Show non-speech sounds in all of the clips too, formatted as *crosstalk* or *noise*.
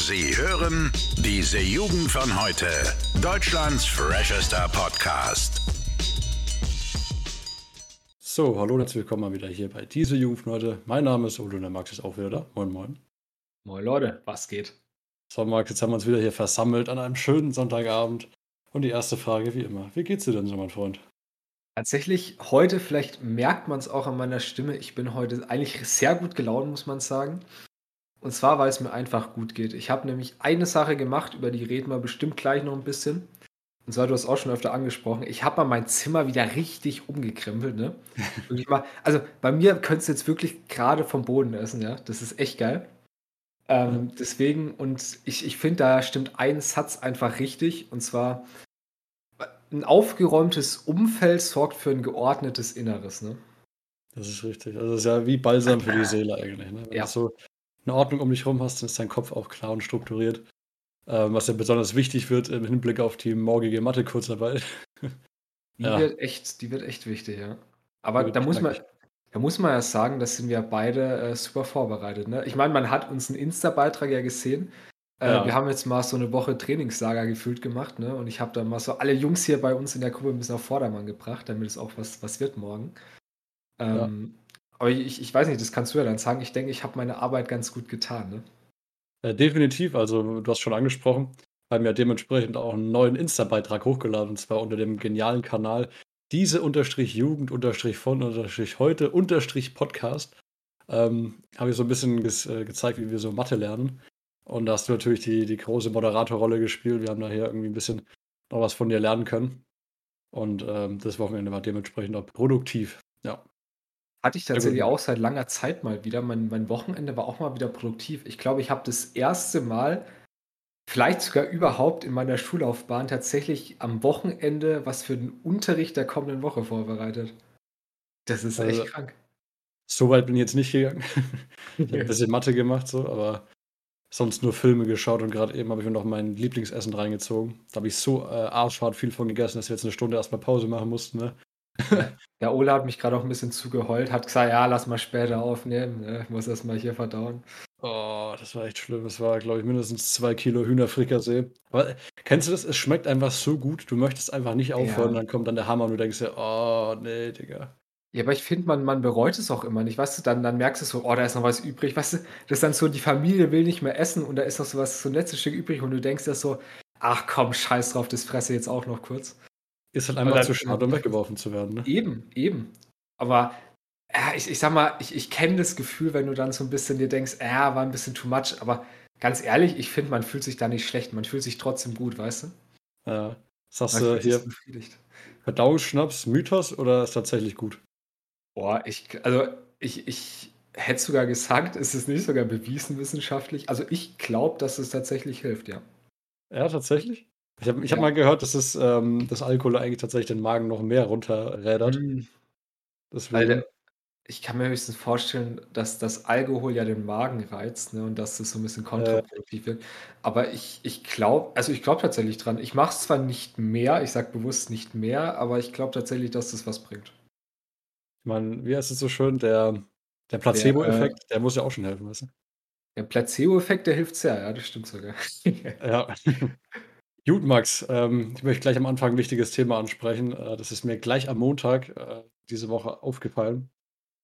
Sie hören diese Jugend von heute. Deutschlands freshester Podcast. So, hallo und herzlich willkommen mal wieder hier bei diese Jugend von heute. Mein Name ist Olo und der Max ist auch wieder da. Moin, moin. Moin Leute, was geht? So, Max, jetzt haben wir uns wieder hier versammelt an einem schönen Sonntagabend. Und die erste Frage, wie immer, wie geht's dir denn so, mein Freund? Tatsächlich, heute, vielleicht merkt man es auch an meiner Stimme, ich bin heute eigentlich sehr gut gelaunt, muss man sagen. Und zwar, weil es mir einfach gut geht. Ich habe nämlich eine Sache gemacht, über die reden wir bestimmt gleich noch ein bisschen. Und zwar, du hast auch schon öfter angesprochen, ich habe mal mein Zimmer wieder richtig umgekrempelt, ne? *laughs* also bei mir könntest du jetzt wirklich gerade vom Boden essen, ja? Das ist echt geil. Ähm, deswegen, und ich, ich finde, da stimmt ein Satz einfach richtig, und zwar, ein aufgeräumtes Umfeld sorgt für ein geordnetes Inneres, ne? Das ist richtig. Also das ist ja wie Balsam für die *laughs* Seele eigentlich. Ne? Wenn ja. du so eine Ordnung um dich herum hast, dann ist dein Kopf auch klar und strukturiert. Ähm, was ja besonders wichtig wird im Hinblick auf die morgige Mathe-Kurzarbeit. Die, ja. wird echt, die wird echt wichtig, ja. Aber da muss, man, da muss man ja sagen, das sind wir beide äh, super vorbereitet. Ne? Ich meine, man hat uns einen Insta-Beitrag ja gesehen. Äh, ja. Wir haben jetzt mal so eine Woche Trainingslager gefühlt gemacht, ne? Und ich habe dann mal so alle Jungs hier bei uns in der Gruppe ein bisschen auf Vordermann gebracht, damit es auch was, was wird morgen. Ähm, ja. Aber ich, ich weiß nicht, das kannst du ja dann sagen. Ich denke, ich habe meine Arbeit ganz gut getan, ne? Äh, definitiv, also du hast schon angesprochen, haben ja dementsprechend auch einen neuen Insta-Beitrag hochgeladen, und zwar unter dem genialen Kanal diese unterstrich Jugend unterstrich von unterstrich heute unterstrich Podcast. Ähm, habe ich so ein bisschen ge äh, gezeigt, wie wir so Mathe lernen. Und da hast du natürlich die, die große Moderatorrolle gespielt. Wir haben da hier irgendwie ein bisschen noch was von dir lernen können. Und ähm, das Wochenende war dementsprechend auch produktiv. Ja. Hatte ich tatsächlich auch seit langer Zeit mal wieder. Mein, mein Wochenende war auch mal wieder produktiv. Ich glaube, ich habe das erste Mal, vielleicht sogar überhaupt in meiner Schullaufbahn, tatsächlich am Wochenende was für den Unterricht der kommenden Woche vorbereitet. Das ist echt also, krank. So weit bin ich jetzt nicht gegangen. *laughs* ich habe ein bisschen Mathe gemacht, so, aber sonst nur Filme geschaut und gerade eben habe ich mir noch mein Lieblingsessen reingezogen. Da habe ich so äh, arschhart viel von gegessen, dass wir jetzt eine Stunde erstmal Pause machen mussten. Ne? *laughs* Der Ola hat mich gerade auch ein bisschen zugeheult, hat gesagt, ja, lass mal später aufnehmen, ne? ich muss erstmal hier verdauen. Oh, das war echt schlimm. Das war, glaube ich, mindestens zwei Kilo Hühnerfrikassee. Aber kennst du das? Es schmeckt einfach so gut, du möchtest einfach nicht aufhören, ja. dann kommt dann der Hammer und du denkst dir, oh, nee, Digga. Ja, aber ich finde, man, man bereut es auch immer nicht. Weißt du, dann, dann merkst du so, oh, da ist noch was übrig. Weißt du, das ist dann so, die Familie will nicht mehr essen und da ist noch so was, so ein letztes Stück übrig und du denkst dir so, ach komm, scheiß drauf, das fresse jetzt auch noch kurz. Ist halt einfach zu schade, um weggeworfen zu werden. Ne? Eben, eben. Aber ja, ich, ich sag mal, ich, ich kenne das Gefühl, wenn du dann so ein bisschen dir denkst, ja, war ein bisschen too much. Aber ganz ehrlich, ich finde, man fühlt sich da nicht schlecht. Man fühlt sich trotzdem gut, weißt du? Ja. Sagst du hier Verdauungsschnaps, Mythos oder ist tatsächlich gut? Boah, ich, also ich, ich hätte sogar gesagt, es ist nicht sogar bewiesen wissenschaftlich. Also ich glaube, dass es tatsächlich hilft, ja. Ja, tatsächlich? Ich habe ich hab mal gehört, dass es, ähm, das Alkohol eigentlich tatsächlich den Magen noch mehr runterrädert. Mhm. Deswegen. ich kann mir höchstens vorstellen, dass das Alkohol ja den Magen reizt, ne, und dass das so ein bisschen kontraproduktiv wird. Aber ich, ich glaube, also ich glaube tatsächlich dran. Ich mache es zwar nicht mehr, ich sage bewusst nicht mehr, aber ich glaube tatsächlich, dass das was bringt. Man, wie heißt es so schön, der, der Der, Placebo-Effekt, der muss ja auch schon helfen, weißt du? der Placebo-Effekt, der hilft sehr, ja, das stimmt sogar. Ja. *laughs* Gut, Max, ähm, ich möchte gleich am Anfang ein wichtiges Thema ansprechen. Äh, das ist mir gleich am Montag äh, diese Woche aufgefallen.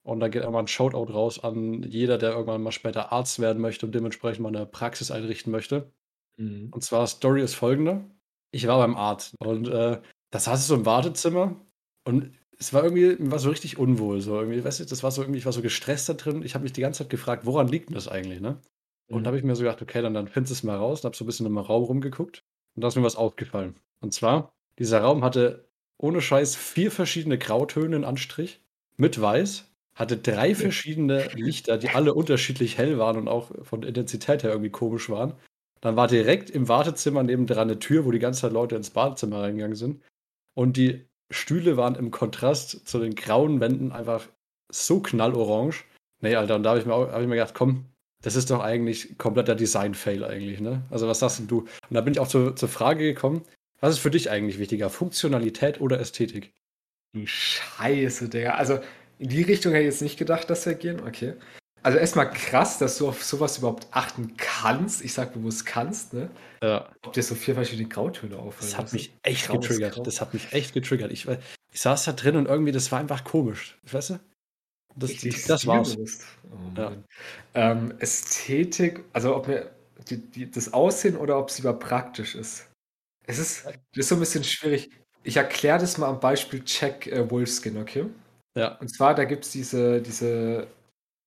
Und da geht einmal ein Shoutout raus an jeder, der irgendwann mal später Arzt werden möchte und dementsprechend mal eine Praxis einrichten möchte. Mhm. Und zwar, Story ist folgende. Ich war beim Arzt und äh, da saß ich so im Wartezimmer und es war irgendwie, war so richtig unwohl. So irgendwie, weißt du, das war so irgendwie, ich war so gestresst da drin. Ich habe mich die ganze Zeit gefragt, woran liegt denn das eigentlich, ne? Und mhm. habe ich mir so gedacht, okay, dann, dann findest du es mal raus und habe so ein bisschen im Raum rumgeguckt. Und da ist mir was aufgefallen. Und zwar, dieser Raum hatte ohne Scheiß vier verschiedene Grautöne in Anstrich mit Weiß, hatte drei verschiedene Lichter, die alle unterschiedlich hell waren und auch von Intensität her irgendwie komisch waren. Dann war direkt im Wartezimmer nebendran eine Tür, wo die ganze Zeit Leute ins Badezimmer reingegangen sind. Und die Stühle waren im Kontrast zu den grauen Wänden einfach so knallorange. Nee, Alter, und da habe ich, mir hab ich mir gedacht, komm, das ist doch eigentlich kompletter Design-Fail eigentlich, ne? Also was sagst du? Und da bin ich auch zu, zur Frage gekommen, was ist für dich eigentlich wichtiger, Funktionalität oder Ästhetik? Du Scheiße, Digga. Also in die Richtung hätte ich jetzt nicht gedacht, dass wir gehen. Okay. Also erstmal krass, dass du auf sowas überhaupt achten kannst. Ich sag bewusst kannst, ne? Ja. Ob dir so vier verschiedene Grautöne auffallen. Das hat mich echt getriggert. Das hat mich echt getriggert. Ich, ich saß da drin und irgendwie, das war einfach komisch. Weißt du? Das, Richtig das war's. Oh Ja. Ähm, Ästhetik, also ob mir die, die, das Aussehen oder ob es lieber praktisch ist. Es ist, das ist so ein bisschen schwierig. Ich erkläre das mal am Beispiel Check äh, Wolfskin, okay? Ja. Und zwar, da gibt es diese, diese,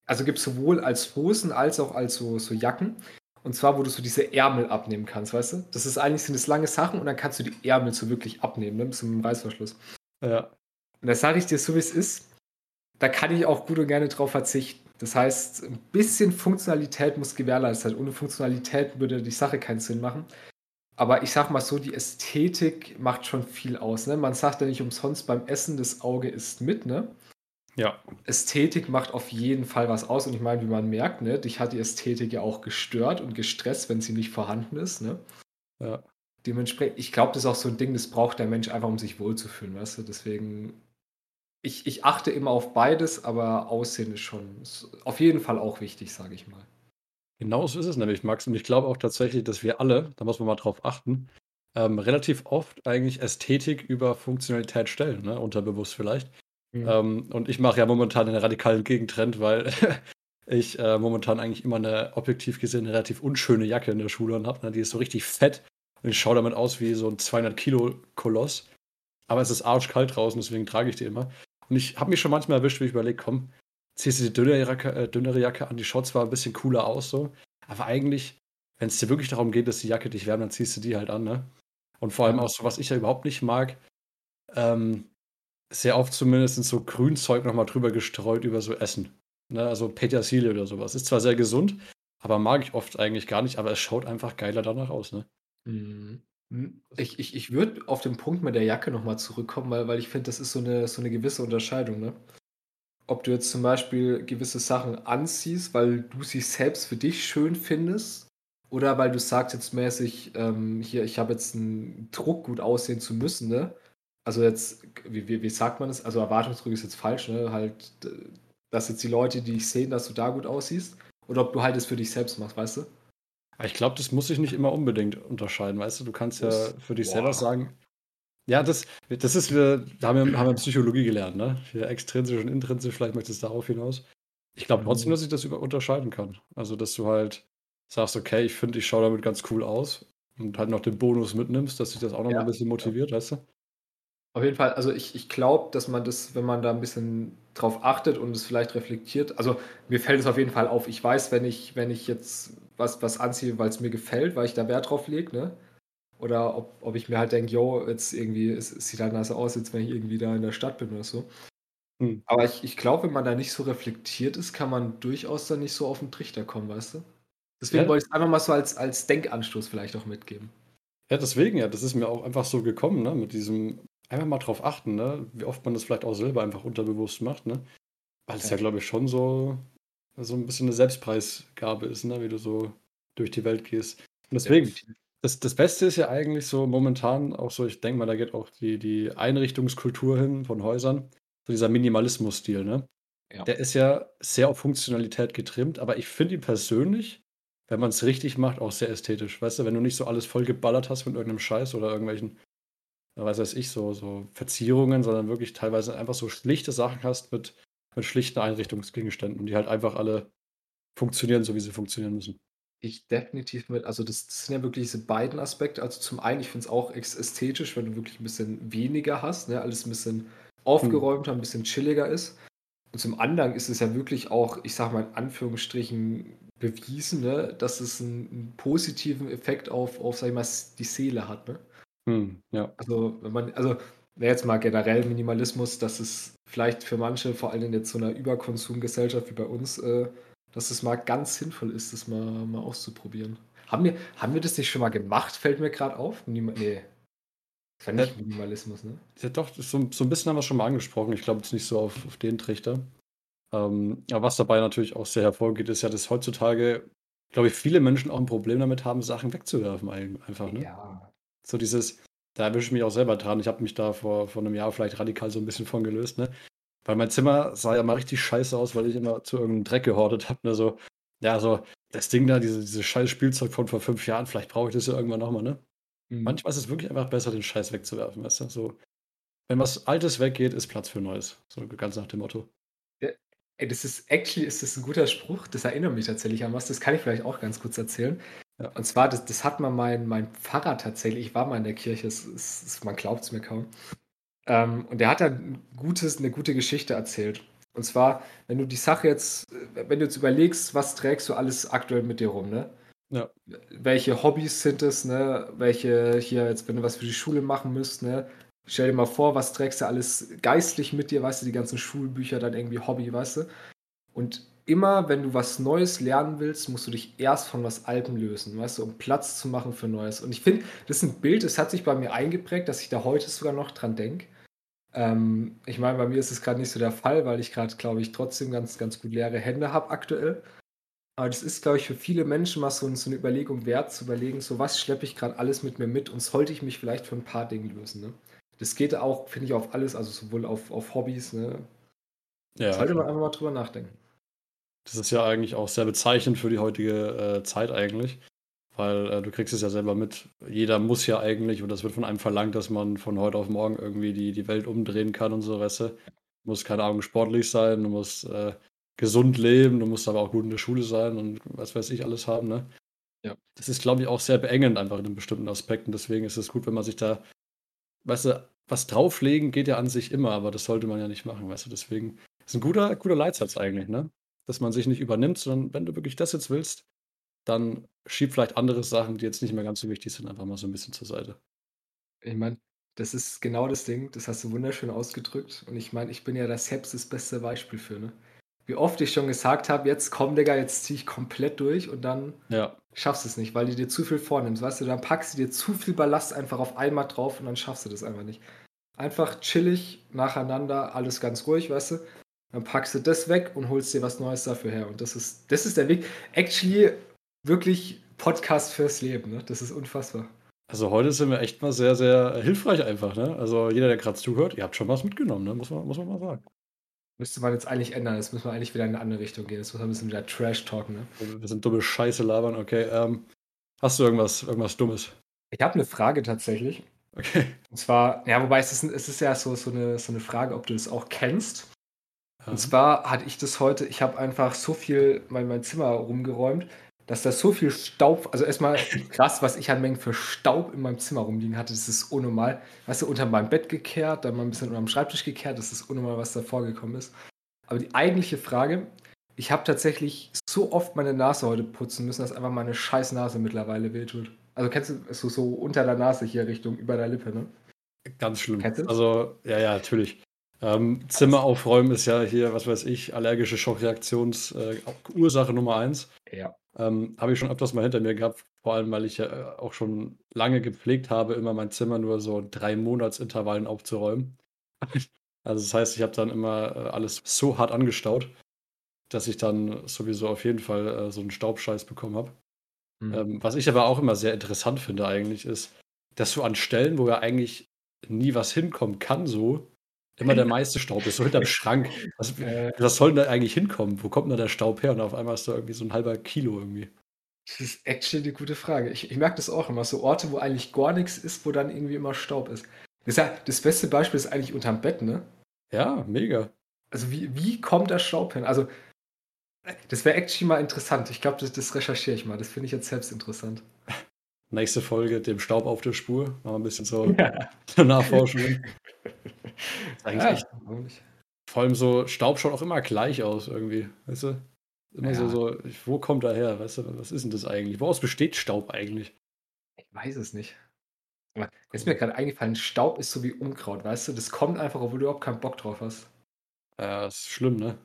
also gibt es sowohl als Hosen als auch als so, so Jacken. Und zwar, wo du so diese Ärmel abnehmen kannst, weißt du? Das ist eigentlich sind das lange Sachen und dann kannst du die Ärmel so wirklich abnehmen, ne? Bis zum Reißverschluss. Ja. Und da sage ich dir so, wie es ist. Da kann ich auch gut und gerne drauf verzichten. Das heißt, ein bisschen Funktionalität muss gewährleistet sein. Ohne Funktionalität würde die Sache keinen Sinn machen. Aber ich sag mal so, die Ästhetik macht schon viel aus. Ne? Man sagt ja nicht umsonst beim Essen, das Auge isst mit. Ne? Ja. Ästhetik macht auf jeden Fall was aus. Und ich meine, wie man merkt, ne, dich hat die Ästhetik ja auch gestört und gestresst, wenn sie nicht vorhanden ist. Ne? Ja. Dementsprechend, ich glaube, das ist auch so ein Ding, das braucht der Mensch einfach, um sich wohlzufühlen, weißt du? Deswegen, ich, ich achte immer auf beides, aber Aussehen ist schon ist auf jeden Fall auch wichtig, sage ich mal. Genau so ist es nämlich, Max. Und ich glaube auch tatsächlich, dass wir alle, da muss man mal drauf achten, ähm, relativ oft eigentlich Ästhetik über Funktionalität stellen, ne? unterbewusst vielleicht. Mhm. Ähm, und ich mache ja momentan einen radikalen Gegentrend, weil *laughs* ich äh, momentan eigentlich immer eine objektiv gesehen relativ unschöne Jacke in der Schule habe. Ne? Die ist so richtig fett und ich schaue damit aus wie so ein 200 Kilo Koloss. Aber es ist arschkalt draußen, deswegen trage ich die immer. Und ich habe mich schon manchmal erwischt, wie ich überlege, komm, ziehst du die dünnere Jacke, äh, dünnere Jacke an, die schaut zwar ein bisschen cooler aus so, aber eigentlich, wenn es dir wirklich darum geht, dass die Jacke dich wärmt, dann ziehst du die halt an, ne? Und vor allem auch so, was ich ja überhaupt nicht mag, ähm, sehr oft zumindest so Grünzeug nochmal drüber gestreut über so Essen. Ne? Also Petersilie oder sowas. Ist zwar sehr gesund, aber mag ich oft eigentlich gar nicht, aber es schaut einfach geiler danach aus, ne? Mhm. Ich, ich, ich würde auf den Punkt mit der Jacke nochmal zurückkommen, weil, weil ich finde, das ist so eine, so eine gewisse Unterscheidung. Ne? Ob du jetzt zum Beispiel gewisse Sachen anziehst, weil du sie selbst für dich schön findest, oder weil du sagst jetzt mäßig, ähm, hier, ich habe jetzt einen Druck, gut aussehen zu müssen. Ne? Also jetzt, wie, wie, wie sagt man das? Also Erwartungsdruck ist jetzt falsch, ne? Halt, äh, dass jetzt die Leute, die dich sehen, dass du da gut aussiehst. Oder ob du halt es für dich selbst machst, weißt du? Ich glaube, das muss sich nicht immer unbedingt unterscheiden, weißt du? Du kannst ja für dich boah. selber sagen, ja, das, das ist wieder, da haben wir, haben wir Psychologie gelernt, ne? Hier extrinsisch und intrinsisch, vielleicht möchtest du darauf hinaus. Ich glaube trotzdem, Mhm. dass ich das über unterscheiden kann. Also, dass du halt sagst, okay, ich finde, ich schaue damit ganz cool aus und halt noch den Bonus mitnimmst, dass sich das auch noch Ja, ein bisschen motiviert, weißt du? Auf jeden Fall, also ich, ich glaube, dass man das, wenn man da ein bisschen drauf achtet und es vielleicht reflektiert, also mir fällt es auf jeden Fall auf. Ich weiß, wenn ich, wenn ich jetzt was, was anziehe, weil es mir gefällt, weil ich da Wert drauf lege, ne? Oder ob, ob ich mir halt denke, yo, jetzt irgendwie, es, es sieht halt nice aus, jetzt wenn ich irgendwie da in der Stadt bin oder so. Hm. Aber ich, ich glaube, wenn man da nicht so reflektiert ist, kann man durchaus dann nicht so auf den Trichter kommen, weißt du? Deswegen Ja. wollte ich es einfach mal so als, als Denkanstoß vielleicht auch mitgeben. Ja, deswegen, ja, das ist mir auch einfach so gekommen, ne? Mit diesem, einfach mal drauf achten, ne? Wie oft man das vielleicht auch selber einfach unterbewusst macht, ne? Weil es ja, Ja. glaube ich, schon so, so ein bisschen eine Selbstpreisgabe ist, ne? Wie du so durch die Welt gehst. Und deswegen, das, das Beste ist ja eigentlich so momentan auch so, ich denke mal, da geht auch die, die Einrichtungskultur hin von Häusern, so dieser Minimalismus-Stil, ne? Ja. Der ist ja sehr auf Funktionalität getrimmt, aber ich finde ihn persönlich, wenn man es richtig macht, auch sehr ästhetisch. Weißt du, wenn du nicht so alles voll geballert hast mit irgendeinem Scheiß oder irgendwelchen, ja, weiß ich, so, so Verzierungen, sondern wirklich teilweise einfach so schlichte Sachen hast mit, mit schlichten Einrichtungsgegenständen, die halt einfach alle funktionieren, so wie sie funktionieren müssen. Ich definitiv mit, also das, das sind ja wirklich diese beiden Aspekte. Also zum einen, ich finde es auch ästhetisch, wenn du wirklich ein bisschen weniger hast, ne? alles ein bisschen aufgeräumter, ein bisschen chilliger ist. Und zum anderen ist es ja wirklich auch, ich sag mal in Anführungsstrichen, bewiesen, ne? dass es einen, einen positiven Effekt auf, auf, sag ich mal, die Seele hat. Ne? Hm, ja. Also, wenn man, also, jetzt mal generell Minimalismus, dass es vielleicht für manche, vor allem in jetzt so einer Überkonsumgesellschaft wie bei uns, äh, dass es mal ganz sinnvoll ist, das mal, mal auszuprobieren. Haben wir, haben wir das nicht schon mal gemacht? Fällt mir gerade auf? Minima nee. Das war nicht Minimalismus, ne? Ja, doch, so, so ein bisschen haben wir schon mal angesprochen. Ich glaube jetzt nicht so auf, auf den Trichter. Ähm, aber was dabei natürlich auch sehr hervorgeht, ist ja, dass heutzutage, glaube ich, viele Menschen auch ein Problem damit haben, Sachen wegzuwerfen ein- einfach. Ne? Ja. So dieses, da erwische ich mich auch selber dran. Ich habe mich da vor, vor einem Jahr vielleicht radikal so ein bisschen von gelöst, ne? Weil mein Zimmer sah ja mal richtig scheiße aus, weil ich immer zu irgendeinem Dreck gehortet habe. Ne? So, ja, so das Ding da, diese, dieses scheiß Spielzeug von vor fünf Jahren, vielleicht brauche ich das ja irgendwann nochmal, ne? Mhm. Manchmal ist es wirklich einfach besser, den Scheiß wegzuwerfen, weißt du? So, wenn was Altes weggeht, ist Platz für Neues. So ganz nach dem Motto. Ja, ey, das ist, actually ist das ein guter Spruch. Das erinnert mich tatsächlich an was. Das kann ich vielleicht auch ganz kurz erzählen. Ja. Und zwar, das, das hat mal mein, mein Pfarrer tatsächlich, ich war mal in der Kirche, es, es, man glaubt es mir kaum. Ähm, und der hat da ein gutes, eine gute Geschichte erzählt. Und zwar, wenn du die Sache jetzt, wenn du jetzt überlegst, was trägst du alles aktuell mit dir rum, ne? Ja. Welche Hobbys sind es, ne? Welche hier jetzt, wenn du was für die Schule machen müsst, ne? Stell dir mal vor, was trägst du alles geistlich mit dir, weißt du, die ganzen Schulbücher, dann irgendwie Hobby, weißt du? Und immer, wenn du was Neues lernen willst, musst du dich erst von was Altem lösen, weißt du, um Platz zu machen für Neues. Und ich finde, das ist ein Bild, das hat sich bei mir eingeprägt, dass ich da heute sogar noch dran denke. Ähm, ich meine, bei mir ist es gerade nicht so der Fall, weil ich gerade, glaube ich, trotzdem ganz, ganz gut leere Hände habe aktuell. Aber das ist, glaube ich, für viele Menschen mal so, so eine Überlegung wert, zu überlegen, so was schleppe ich gerade alles mit mir mit und sollte ich mich vielleicht von ein paar Dingen lösen. Ne? Das geht auch, finde ich, auf alles, also sowohl auf, auf Hobbys. Ne? Ja, sollte man einfach mal drüber nachdenken. Das ist ja eigentlich auch sehr bezeichnend für die heutige äh, Zeit eigentlich. Weil äh, du kriegst es ja selber mit. Jeder muss ja eigentlich, und das wird von einem verlangt, dass man von heute auf morgen irgendwie die, die Welt umdrehen kann und so, weißt du. Du musst, keine Ahnung, sportlich sein, du musst äh, gesund leben, du musst aber auch gut in der Schule sein und was weiß ich alles haben, ne? Ja. Das ist, glaube ich, auch sehr beengend einfach in bestimmten Aspekten. Deswegen ist es gut, wenn man sich da, weißt du, was drauflegen geht ja an sich immer, aber das sollte man ja nicht machen, weißt du. Deswegen ist ein guter, guter Leitsatz eigentlich, ne? Dass man sich nicht übernimmt, sondern wenn du wirklich das jetzt willst, dann schieb vielleicht andere Sachen, die jetzt nicht mehr ganz so wichtig sind, einfach mal so ein bisschen zur Seite. Ich meine, das ist genau das Ding, das hast du wunderschön ausgedrückt. Und ich meine, ich bin ja das selbst das beste Beispiel für, ne? Wie oft ich schon gesagt habe, jetzt komm, Digga, jetzt zieh ich komplett durch und dann ja. schaffst du es nicht, weil du dir zu viel vornimmst. Weißt du, dann packst du dir zu viel Ballast einfach auf einmal drauf und dann schaffst du das einfach nicht. Einfach chillig, nacheinander, alles ganz ruhig, weißt du? Dann packst du das weg und holst dir was Neues dafür her. Und das ist, das ist der Weg. Actually, wirklich Podcast fürs Leben. Ne? Das ist unfassbar. Also heute sind wir echt mal sehr, sehr hilfreich einfach. Ne? Also jeder, der gerade zuhört, ihr habt schon was mitgenommen, ne? muss, man, muss man mal sagen. Müsste man jetzt eigentlich ändern. Jetzt müssen wir eigentlich wieder in eine andere Richtung gehen. Jetzt muss man ein bisschen wieder Trash talken. Ne? Wir sind dumme Scheiße labern. Okay. Ähm, hast du irgendwas, irgendwas Dummes? Ich habe eine Frage tatsächlich. Okay. Und zwar, ja, wobei es ist, es ist ja so, so, eine, so eine Frage, ob du das auch kennst. Und zwar hatte ich das heute, ich habe einfach so viel mein, mein Zimmer rumgeräumt dass da so viel Staub, also erstmal *laughs* krass, was ich an Mengen für Staub in meinem Zimmer rumliegen hatte, das ist unnormal. Weißt du, unter meinem Bett gekehrt, dann mal ein bisschen unter dem Schreibtisch gekehrt, das ist unnormal, was da vorgekommen ist. Aber die eigentliche Frage, ich habe tatsächlich so oft meine Nase heute putzen müssen, dass einfach meine scheiß Nase mittlerweile wehtut. Also kennst du so, so unter der Nase hier Richtung über der Lippe, ne? Ganz schlimm. Also, ja, ja, natürlich. Ähm, Zimmer aufräumen ist ja hier, was weiß ich, allergische Schockreaktionsursache äh, Nummer eins. Ja. Ähm, habe ich schon öfters mal hinter mir gehabt, vor allem weil ich ja äh, auch schon lange gepflegt habe, immer mein Zimmer nur so drei Monatsintervallen aufzuräumen. also das heißt, ich habe dann immer äh, alles so hart angestaut, dass ich dann sowieso auf jeden Fall äh, so einen Staubscheiß bekommen habe. Mhm. Ähm, was ich aber auch immer sehr interessant finde eigentlich, ist, dass du an Stellen, wo ja eigentlich nie was hinkommen kann, so, immer der meiste Staub ist, so hinterm Schrank. Was, äh, was soll denn da eigentlich hinkommen? Wo kommt denn da der Staub her? Und auf einmal ist da irgendwie so ein halber Kilo irgendwie. Das ist actually eine gute Frage. Ich, ich merke das auch immer. So Orte, wo eigentlich gar nichts ist, wo dann irgendwie immer Staub ist. Das, ist ja, das beste Beispiel ist eigentlich unterm Bett, ne? Ja, mega. Also wie, wie kommt der Staub hin? Also das wäre actually mal interessant. Ich glaube, das, das recherchiere ich mal. Das finde ich jetzt selbst interessant. Nächste Folge, dem Staub auf der Spur. Mal ein bisschen so *laughs* ja. Nachforschung. Eigentlich ja, echt. Vor allem so, Staub schaut auch immer gleich aus irgendwie, weißt du? Immer ja. so, so, wo kommt er her, weißt du? Was ist denn das eigentlich? Woraus besteht Staub eigentlich? Ich weiß es nicht. Aber jetzt ist mir gerade eingefallen, Staub ist so wie Unkraut, weißt du? Das kommt einfach, obwohl du überhaupt keinen Bock drauf hast. Ja, das ist schlimm, ne?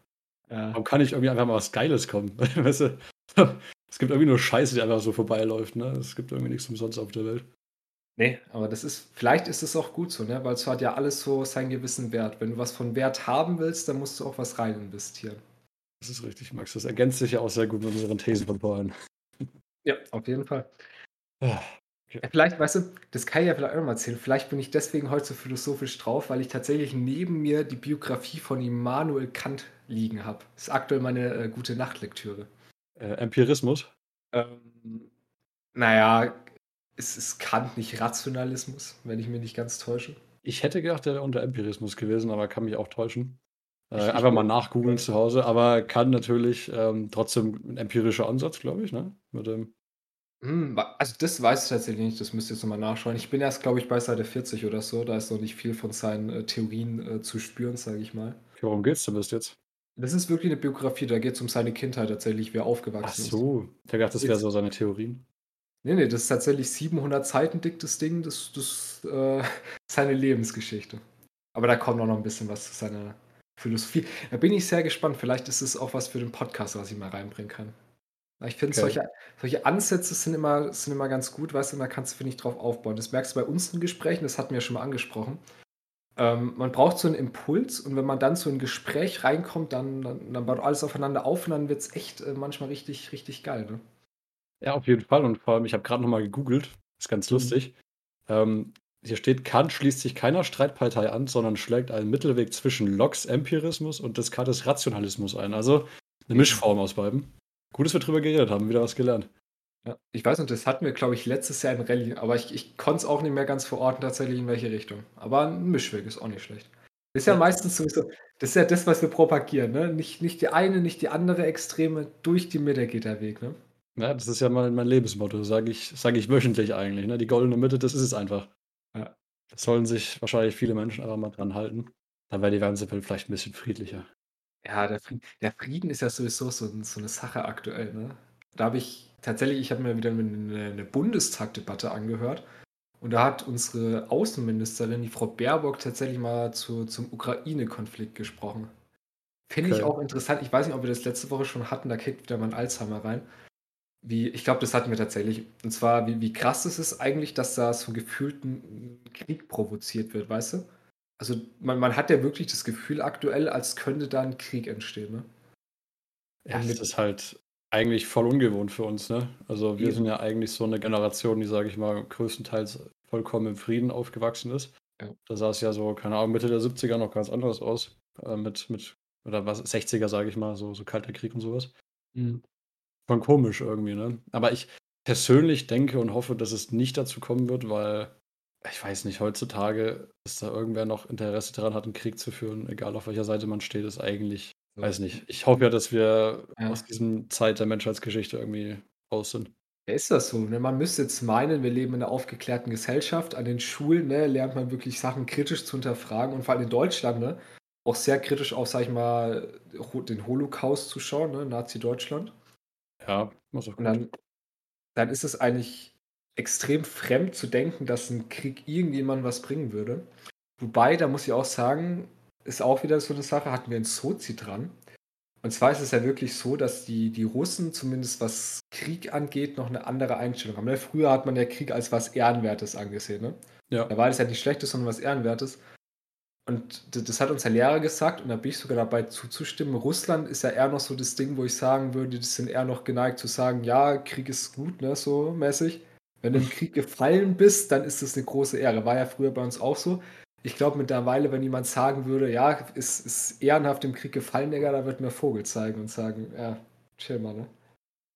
Ja. Warum kann nicht irgendwie einfach mal was Geiles kommen? *laughs* weißt du? *laughs* Es gibt irgendwie nur Scheiße, die einfach so vorbeiläuft, ne? Es gibt irgendwie nichts umsonst auf der Welt. Nee, aber das ist, vielleicht ist es auch gut so, ne? Weil es hat ja alles so seinen gewissen Wert. Wenn du was von Wert haben willst, dann musst du auch was rein investieren. Das ist richtig, Max. Das ergänzt sich ja auch sehr gut mit unseren Thesen von vorhin. Ja, auf jeden Fall. Ja, vielleicht, weißt du, das kann ich ja vielleicht auch mal erzählen. Vielleicht bin ich deswegen heute so philosophisch drauf, weil ich tatsächlich neben mir die Biografie von Immanuel Kant liegen habe. Das ist aktuell meine äh, gute Nachtlektüre. Äh, Empirismus? Ähm, naja, es ist Kant nicht Rationalismus, wenn ich mich nicht ganz täusche. Ich hätte gedacht, der wäre unter Empirismus gewesen, aber kann mich auch täuschen. Äh, einfach mal nachgoogeln zu Hause, aber kann natürlich ähm, trotzdem ein empirischer Ansatz, glaube ich, ne? Mit dem hm, also das weiß ich tatsächlich nicht, das müsst ihr jetzt nochmal nachschauen. Ich bin erst, glaube ich, bei Seite 40 oder so, da ist noch nicht viel von seinen äh, Theorien äh, zu spüren, sage ich mal. Worum geht's denn bis jetzt? Das ist wirklich eine Biografie, da geht es um seine Kindheit tatsächlich, wie er aufgewachsen Ach so, ich dachte, das wäre so seine Theorien. Nee, nee, das ist tatsächlich 700 Seiten dick, das Ding, das ist äh, *laughs* seine Lebensgeschichte. Aber da kommt auch noch ein bisschen was zu seiner Philosophie. Da bin ich sehr gespannt, vielleicht ist es auch was für den Podcast, was ich mal reinbringen kann. Ich finde, okay. solche, solche Ansätze sind immer, sind immer ganz gut, weißt du, da kannst du, finde ich, drauf aufbauen. Das merkst du bei uns in Gesprächen, das hatten wir ja schon mal angesprochen. Ähm, man braucht so einen Impuls und wenn man dann so ein Gespräch reinkommt, dann, dann, dann baut alles aufeinander auf und dann wird es echt äh, manchmal richtig, richtig geil. Ne? Ja, auf jeden Fall. Und vor allem, ich habe gerade nochmal gegoogelt, ist ganz mhm. lustig. Ähm, hier steht, Kant schließt sich keiner Streitpartei an, sondern schlägt einen Mittelweg zwischen Locks Empirismus und Descartes Rationalismus ein. Also eine mhm. Mischform aus beiden. Gut, dass wir drüber geredet haben, wieder was gelernt. Ja, ich weiß nicht, das hatten wir, glaube ich, letztes Jahr in Rallye, aber ich, ich konnte es auch nicht mehr ganz verorten, tatsächlich in welche Richtung. Aber ein Mischweg ist auch nicht schlecht. Das ist ja, ja meistens sowieso, das ist ja das, was wir propagieren, ne? Nicht, nicht die eine, nicht die andere Extreme, durch die Mitte geht der Weg, ne? Ja, das ist ja mein, mein Lebensmotto, sage ich, sag ich wöchentlich eigentlich. Ne? Die goldene Mitte, das ist es einfach. Ja. Das sollen sich wahrscheinlich viele Menschen einfach mal dran halten. Dann wäre die ganze Welt vielleicht ein bisschen friedlicher. Ja, der Frieden, der Frieden ist ja sowieso so, so eine Sache aktuell. Ne? Da habe ich tatsächlich, ich habe mir wieder eine, eine Bundestagdebatte angehört. Und da hat unsere Außenministerin, die Frau Baerbock, tatsächlich mal zu, zum Ukraine-Konflikt gesprochen. Finde okay. ich auch interessant. Ich weiß nicht, ob wir das letzte Woche schon hatten, da kickt wieder mein Alzheimer rein. Wie, ich glaube, das hatten wir tatsächlich. Und zwar, wie, wie krass ist es eigentlich, dass da so gefühlten Krieg provoziert wird, weißt du? Also man, man hat ja wirklich das Gefühl aktuell, als könnte da ein Krieg entstehen, ne? Ja, das ist halt eigentlich voll ungewohnt für uns, ne? Also wir ja. sind ja eigentlich so eine Generation, die, sage ich mal, größtenteils vollkommen im Frieden aufgewachsen ist. Ja. Da sah es ja so, keine Ahnung, Mitte der 70er noch ganz anders aus. Äh, mit, mit, oder was, 60er, sage ich mal, so, so kalter Krieg und sowas. Mhm. Schon komisch irgendwie, ne? Aber ich persönlich denke und hoffe, dass es nicht dazu kommen wird, weil ich weiß nicht, heutzutage, dass da irgendwer noch Interesse daran hat, einen Krieg zu führen, egal auf welcher Seite man steht, ist eigentlich, so. weiß nicht. Ich hoffe ja, dass wir ja. aus diesem Zeit der Menschheitsgeschichte irgendwie raus sind. Ja, ist das so? Ne? Man müsste jetzt meinen, wir leben in einer aufgeklärten Gesellschaft. An den Schulen ne, lernt man wirklich Sachen kritisch zu hinterfragen und vor allem in Deutschland ne, auch sehr kritisch auf, sag ich mal, den Holocaust zu schauen, ne, Nazi-Deutschland. Ja, muss auch gut. Und dann, dann ist es eigentlich extrem fremd zu denken, dass ein Krieg irgendjemandem was bringen würde. Wobei, da muss ich auch sagen, ist auch wieder so eine Sache, hatten wir ein Sozi dran. Und zwar ist es ja wirklich so, dass die, die Russen, zumindest was Krieg angeht, noch eine andere Einstellung haben. Ne? Früher hat man ja Krieg als was Ehrenwertes angesehen. Ne? Ja. Da war das ja nicht Schlechtes, sondern was Ehrenwertes. Und das hat uns der Lehrer gesagt, und da bin ich sogar dabei zuzustimmen. Russland ist ja eher noch so das Ding, wo ich sagen würde, die sind eher noch geneigt zu sagen, ja, Krieg ist gut, ne, so mäßig. Wenn du im Krieg gefallen bist, dann ist das eine große Ehre. War ja früher bei uns auch so. Ich glaube mittlerweile, wenn jemand sagen würde, ja, ist, ist ehrenhaft im Krieg gefallen, Digga, da wird mir Vogel zeigen und sagen, ja, chill mal, ne?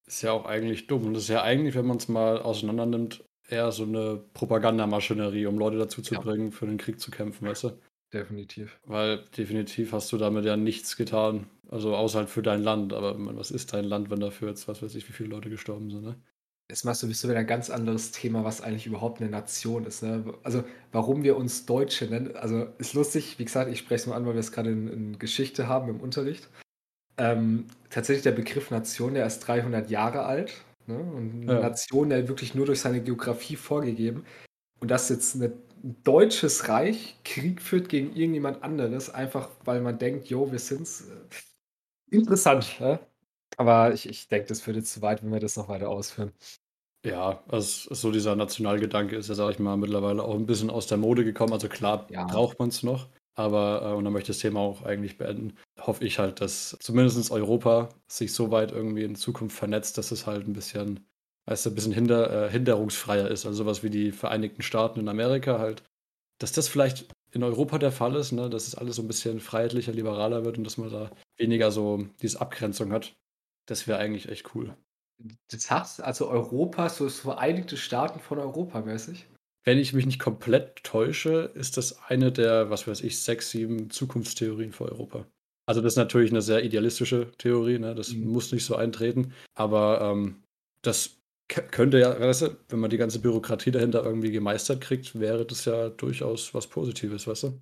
Ist ja auch eigentlich dumm. Und das ist ja eigentlich, wenn man es mal auseinander nimmt, eher so eine Propagandamaschinerie, um Leute dazu zu ja. bringen, für den Krieg zu kämpfen, weißt du? Definitiv. Weil definitiv hast du damit ja nichts getan. Also außer halt für dein Land. Aber was ist dein Land, wenn dafür jetzt, was weiß ich, wie viele Leute gestorben sind, ne? Jetzt machst du wieder ein ganz anderes Thema, was eigentlich überhaupt eine Nation ist. Ne? Also, warum wir uns Deutsche nennen. Also, ist lustig, wie gesagt, ich spreche es mal an, weil wir es gerade in, in, Geschichte haben im Unterricht. Ähm, tatsächlich der Begriff Nation, der ist 300 Jahre alt. Ne? Und eine ja. Nation, der wirklich nur durch seine Geografie vorgegeben. Und dass jetzt eine, ein deutsches Reich Krieg führt gegen irgendjemand anderes, einfach weil man denkt, jo, wir sind's. Interessant. Ne? Aber ich, ich denke, das führt jetzt zu weit, wenn wir das noch weiter ausführen. Ja, also so dieser Nationalgedanke ist ja, sag ich mal, mittlerweile auch ein bisschen aus der Mode gekommen. Also klar ja. braucht man es noch, aber, äh, und dann möchte ich das Thema auch eigentlich beenden, hoffe ich halt, dass zumindest Europa sich so weit irgendwie in Zukunft vernetzt, dass es halt ein bisschen weißt du, ein bisschen hinder, äh, hinderungsfreier ist. Also sowas wie die Vereinigten Staaten in Amerika halt. Dass das vielleicht in Europa der Fall ist, ne, dass es alles so ein bisschen freiheitlicher, liberaler wird und dass man da weniger so diese Abgrenzung hat. Das wäre eigentlich echt cool. Das hast also Europa, so Vereinigte Staaten von Europa mäßig? Wenn ich mich nicht komplett täusche, ist das eine der, was weiß ich, sechs, sieben Zukunftstheorien für Europa. Also das ist natürlich eine sehr idealistische Theorie, ne? das mhm. muss nicht so eintreten, aber ähm, das könnte ja, weißt du, wenn man die ganze Bürokratie dahinter irgendwie gemeistert kriegt, wäre das ja durchaus was Positives, weißt du?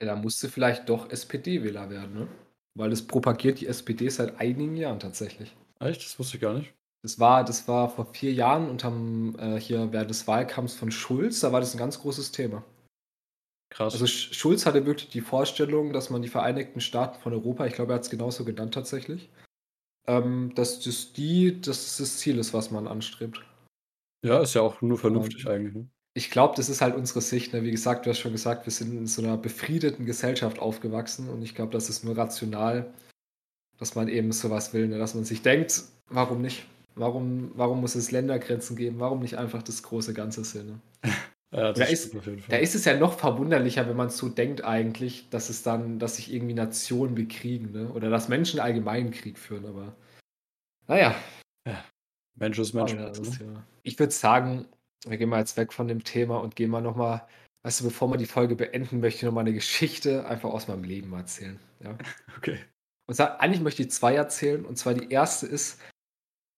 Ja, da musste vielleicht doch SPD-Wähler werden, ne? Weil es propagiert die SPD seit einigen Jahren tatsächlich. Echt? Das wusste ich gar nicht. Das war, das war vor vier Jahren unterm, äh, hier während des Wahlkampfs von Schulz, da war das ein ganz großes Thema. Krass. Also Schulz hatte wirklich die Vorstellung, dass man die Vereinigten Staaten von Europa, ich glaube, er hat es genauso genannt tatsächlich, ähm, dass das die, dass das Ziel ist, was man anstrebt. Ja, ist ja auch nur vernünftig ähm, eigentlich. Ne? Ich glaube, das ist halt unsere Sicht. Ne? Wie gesagt, du hast schon gesagt, wir sind in so einer befriedeten Gesellschaft aufgewachsen und ich glaube, das ist nur rational, dass man eben sowas will, ne? dass man sich denkt, warum nicht? Warum, warum muss es Ländergrenzen geben? Warum nicht einfach das große Ganze sehen? *laughs* Ne? ja, da, ist, da ist es ja noch verwunderlicher, wenn man so denkt eigentlich, dass es dann, dass sich irgendwie Nationen bekriegen, ne? Oder dass Menschen allgemein Krieg führen, aber naja. Ja. Mensch ist Mensch. Ja, ist, ja. Ich würde sagen, wir gehen mal jetzt weg von dem Thema und gehen mal nochmal, weißt du, bevor wir die Folge beenden, möchte ich nochmal eine Geschichte einfach aus meinem Leben erzählen. Ja? *laughs* Okay. Und zwar, eigentlich möchte ich zwei erzählen. Und zwar die erste ist,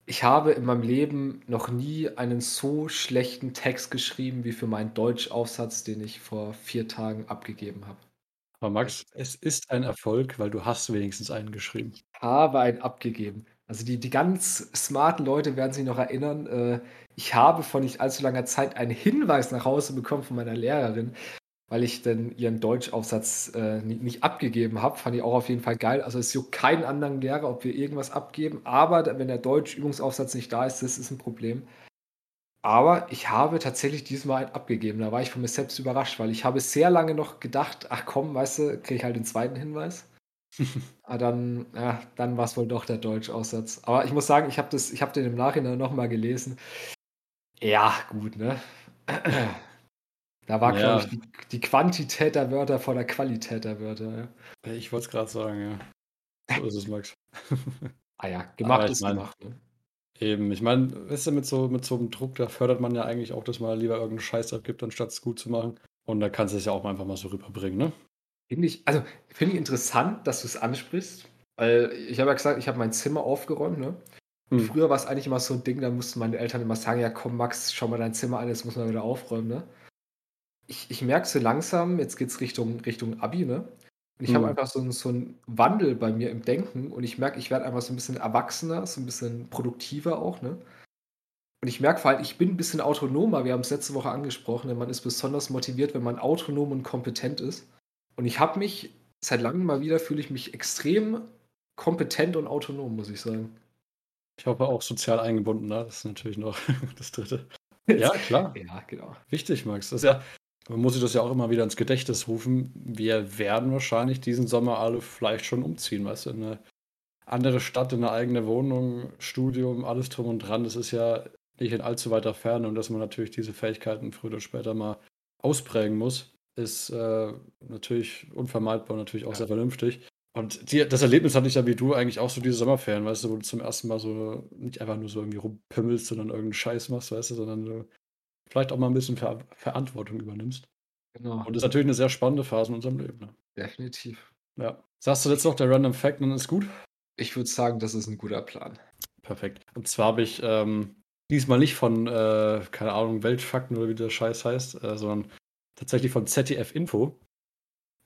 ich habe in meinem Leben noch nie einen so schlechten Text geschrieben wie für meinen Deutschaufsatz, den ich vor vier Tagen abgegeben habe. Aber Max, es ist ein Erfolg, weil du hast wenigstens einen geschrieben. Ich habe einen abgegeben. Also die, die ganz smarten Leute werden sich noch erinnern. Äh, ich habe vor nicht allzu langer Zeit einen Hinweis nach Hause bekommen von meiner Lehrerin, weil ich denn ihren Deutschaufsatz äh, nicht, nicht, abgegeben habe. Fand ich auch auf jeden Fall geil. Also es juckt keinen anderen Lehrer, ob wir irgendwas abgeben. Aber wenn der Deutsch-Übungsaufsatz nicht da ist, das ist ein Problem. Aber ich habe tatsächlich diesmal einen abgegeben. Da war ich von mir selbst überrascht, weil ich habe sehr lange noch gedacht, ach komm, weißt du, kriege ich halt den zweiten Hinweis. Aber *laughs* dann, ja, dann war es wohl doch der Deutschaussatz. Aber ich muss sagen, ich habe hab den im Nachhinein nochmal gelesen. Ja, gut, ne? Da war, ja. glaube ich, die, die, Quantität der Wörter vor der Qualität der Wörter. Ja. Ich wollte es gerade sagen, ja. So ist es, Max. *laughs* ah ja, gemacht ist mein, gemacht. Ne? Eben, ich meine, weißt du, mit so, mit so einem Druck, da fördert man ja eigentlich auch, dass man lieber irgendeinen Scheiß abgibt, anstatt es gut zu machen. Und da kannst du es ja auch einfach mal so rüberbringen, ne? Finde ich, also finde ich interessant, dass du es ansprichst, weil ich habe ja gesagt, ich habe mein Zimmer aufgeräumt, ne? Und hm. früher war es eigentlich immer so ein Ding, da mussten meine Eltern immer sagen, ja komm Max, schau mal dein Zimmer an, jetzt muss man wieder aufräumen, ne? Ich, ich merke so langsam, jetzt geht es Richtung, Richtung Abi, ne? Und ich mhm. habe einfach so, so einen Wandel bei mir im Denken und ich merke, ich werde einfach so ein bisschen erwachsener, so ein bisschen produktiver auch, ne? Und ich merke vor allem, ich bin ein bisschen autonomer. Wir haben es letzte Woche angesprochen, denn man ist besonders motiviert, wenn man autonom und kompetent ist. Und ich habe mich seit langem mal wieder, fühle ich mich extrem kompetent und autonom, muss ich sagen. Ich hoffe auch sozial eingebunden, ne? das ist natürlich noch *laughs* das Dritte. *laughs* Ja, klar. ja, genau. Wichtig, Max. Das ist ja, man muss sich das ja auch immer wieder ins Gedächtnis rufen. Wir werden wahrscheinlich diesen Sommer alle vielleicht schon umziehen, weißt du, in eine andere Stadt, in eine eigene Wohnung, Studium, alles drum und dran. Das ist ja nicht in allzu weiter Ferne und dass man natürlich diese Fähigkeiten früher oder später mal ausprägen muss, ist äh, natürlich unvermeidbar, natürlich auch ja. sehr vernünftig. Und die, das Erlebnis hatte ich ja wie du eigentlich auch so diese Sommerferien, weißt du, wo du zum ersten Mal so nicht einfach nur so irgendwie rumpimmelst, sondern irgendeinen Scheiß machst, weißt du, sondern du vielleicht auch mal ein bisschen Ver Verantwortung übernimmst. Genau. Und das ist natürlich eine sehr spannende Phase in unserem Leben. Ne? Definitiv. Ja. Sagst du jetzt noch der Random Fact und ist gut? Ich würde sagen, das ist ein guter Plan. Perfekt. Und zwar habe ich ähm, diesmal nicht von, äh, keine Ahnung, Weltfakten oder wie der Scheiß heißt, äh, sondern tatsächlich von ZDF Info.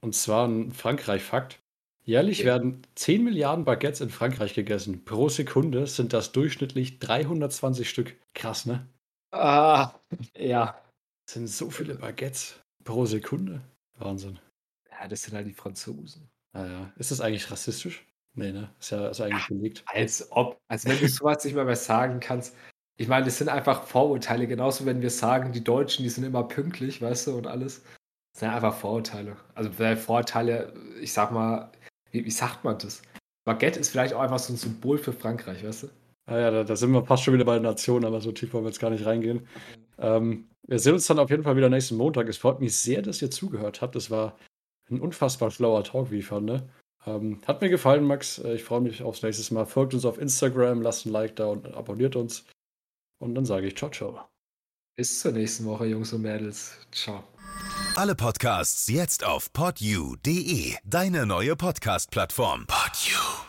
Und zwar ein Frankreich-Fakt. Jährlich okay. werden 10 Milliarden Baguettes in Frankreich gegessen. Pro Sekunde sind das durchschnittlich 320 Stück. Krass, ne? Ah, ja. Das sind so viele Baguettes pro Sekunde. Wahnsinn. Ja, das sind halt die Franzosen. Ah, ja. Ist das eigentlich rassistisch? Nee, ne? Ist ja ist eigentlich belegt. Als ob. Als wenn du sowas nicht mal mehr sagen kannst. Ich meine, das sind einfach Vorurteile. Genauso, wenn wir sagen, die Deutschen, die sind immer pünktlich, weißt du, und alles. Das sind einfach Vorurteile. Also Vorurteile, ich sag mal, wie, wie sagt man das? Baguette ist vielleicht auch einfach so ein Symbol für Frankreich, weißt du? Ah ja, da, da, sind wir fast schon wieder bei der Nation, aber so tief wollen wir jetzt gar nicht reingehen. Ähm, wir sehen uns dann auf jeden Fall wieder nächsten Montag. Es freut mich sehr, dass ihr zugehört habt. Das war ein unfassbar schlauer Talk, wie ich fand. Ne? Ähm, hat mir gefallen, Max. Äh, ich freue mich aufs nächste Mal. Folgt uns auf Instagram, lasst ein Like da und abonniert uns. Und dann sage ich ciao, ciao. Bis zur nächsten Woche, Jungs und Mädels. Ciao. Alle Podcasts jetzt auf podyou.de, deine neue Podcast-Plattform. Podyou.